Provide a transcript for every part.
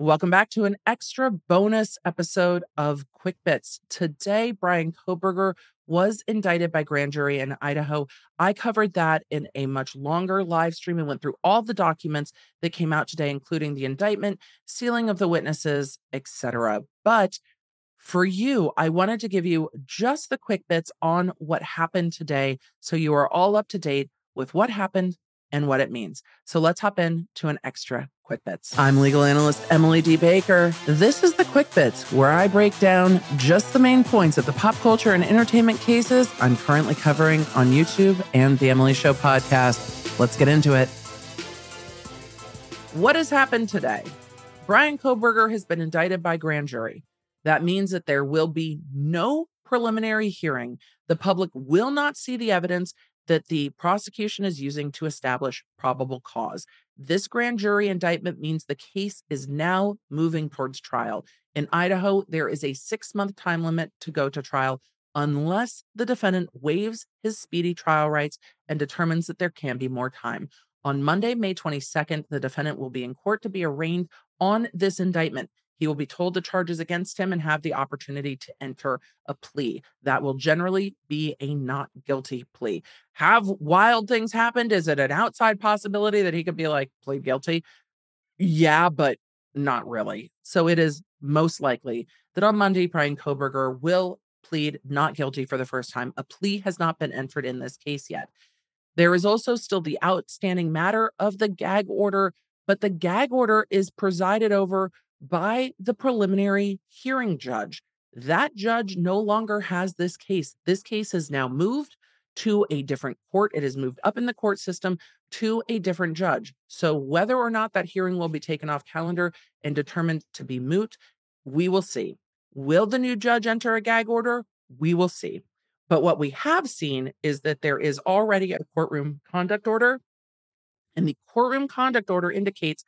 Welcome back to an extra bonus episode of Quick Bits. Today, Bryan Kohberger was indicted by grand jury in Idaho. I covered that in a much longer live stream and went through all the documents that came out today, including the indictment, sealing of the witnesses, etc. But for you, I wanted to give you just the quick bits on what happened today so you are all up to date with what happened and what it means. So let's hop in to an extra Quick Bits. I'm legal analyst Emily D. Baker. This is the Quick Bits, where I break down just the main points of the pop culture and entertainment cases I'm currently covering on YouTube and the Emily Show podcast. Let's get into it. What has happened today? Bryan Kohberger has been indicted by grand jury. That means that there will be no preliminary hearing. The public will not see the evidence that the prosecution is using to establish probable cause. This grand jury indictment means the case is now moving towards trial. In Idaho, there is a six month time limit to go to trial unless the defendant waives his speedy trial rights and determines that there can be more time. On Monday, May 22nd, the defendant will be in court to be arraigned on this indictment. He will be told the charges against him and have the opportunity to enter a plea. That will generally be a not guilty plea. Have wild things happened? Is it an outside possibility that he could be like, plead guilty? Yeah, but not really. So it is most likely that on Monday, Bryan Kohberger will plead not guilty for the first time. A plea has not been entered in this case yet. There is also still the outstanding matter of the gag order, but the gag order is presided over by the preliminary hearing judge. That judge no longer has this case. This case has now moved to a different court. It has moved up in the court system to a different judge. So, whether or not that hearing will be taken off calendar and determined to be moot, we will see. Will the new judge enter a gag order? We will see. But what we have seen is that there is already a courtroom conduct order. And the courtroom conduct order indicates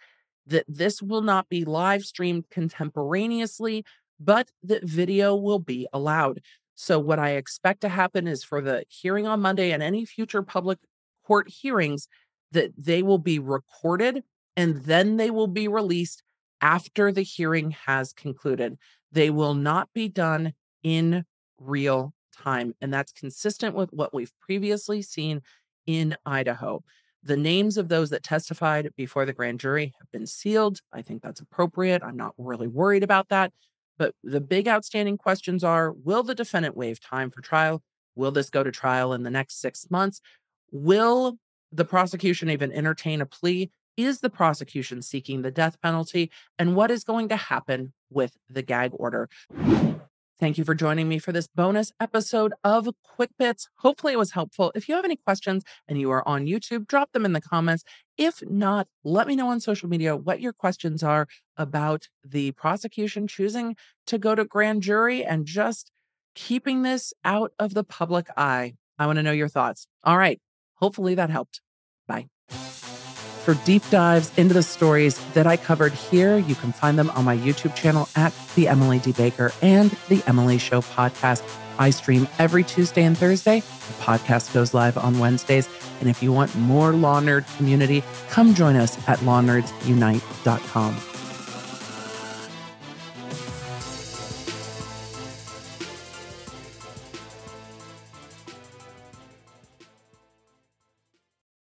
that this will not be live streamed contemporaneously, but that video will be allowed. So, what I expect to happen is for the hearing on Monday and any future public court hearings, that they will be recorded and then they will be released after the hearing has concluded. They will not be done in real time. And that's consistent with what we've previously seen in Idaho. The names of those that testified before the grand jury have been sealed. I think that's appropriate. I'm not really worried about that. But the big outstanding questions are Will the defendant waive time for trial? Will this go to trial in the next six months? Will the prosecution even entertain a plea? Is the prosecution seeking the death penalty? And what is going to happen with the gag order? Thank you for joining me for this bonus episode of Quick Bits. Hopefully, it was helpful. If you have any questions and you are on YouTube, drop them in the comments. If not, let me know on social media what your questions are about the prosecution choosing to go to grand jury and just keeping this out of the public eye. I want to know your thoughts. All right. Hopefully, that helped. Bye. For deep dives into the stories that I covered here, you can find them on my YouTube channel at The Emily D. Baker and The Emily Show podcast. I stream every Tuesday and Thursday. The podcast goes live on Wednesdays. And if you want more Law Nerd community, come join us at lawnerdsunite.com.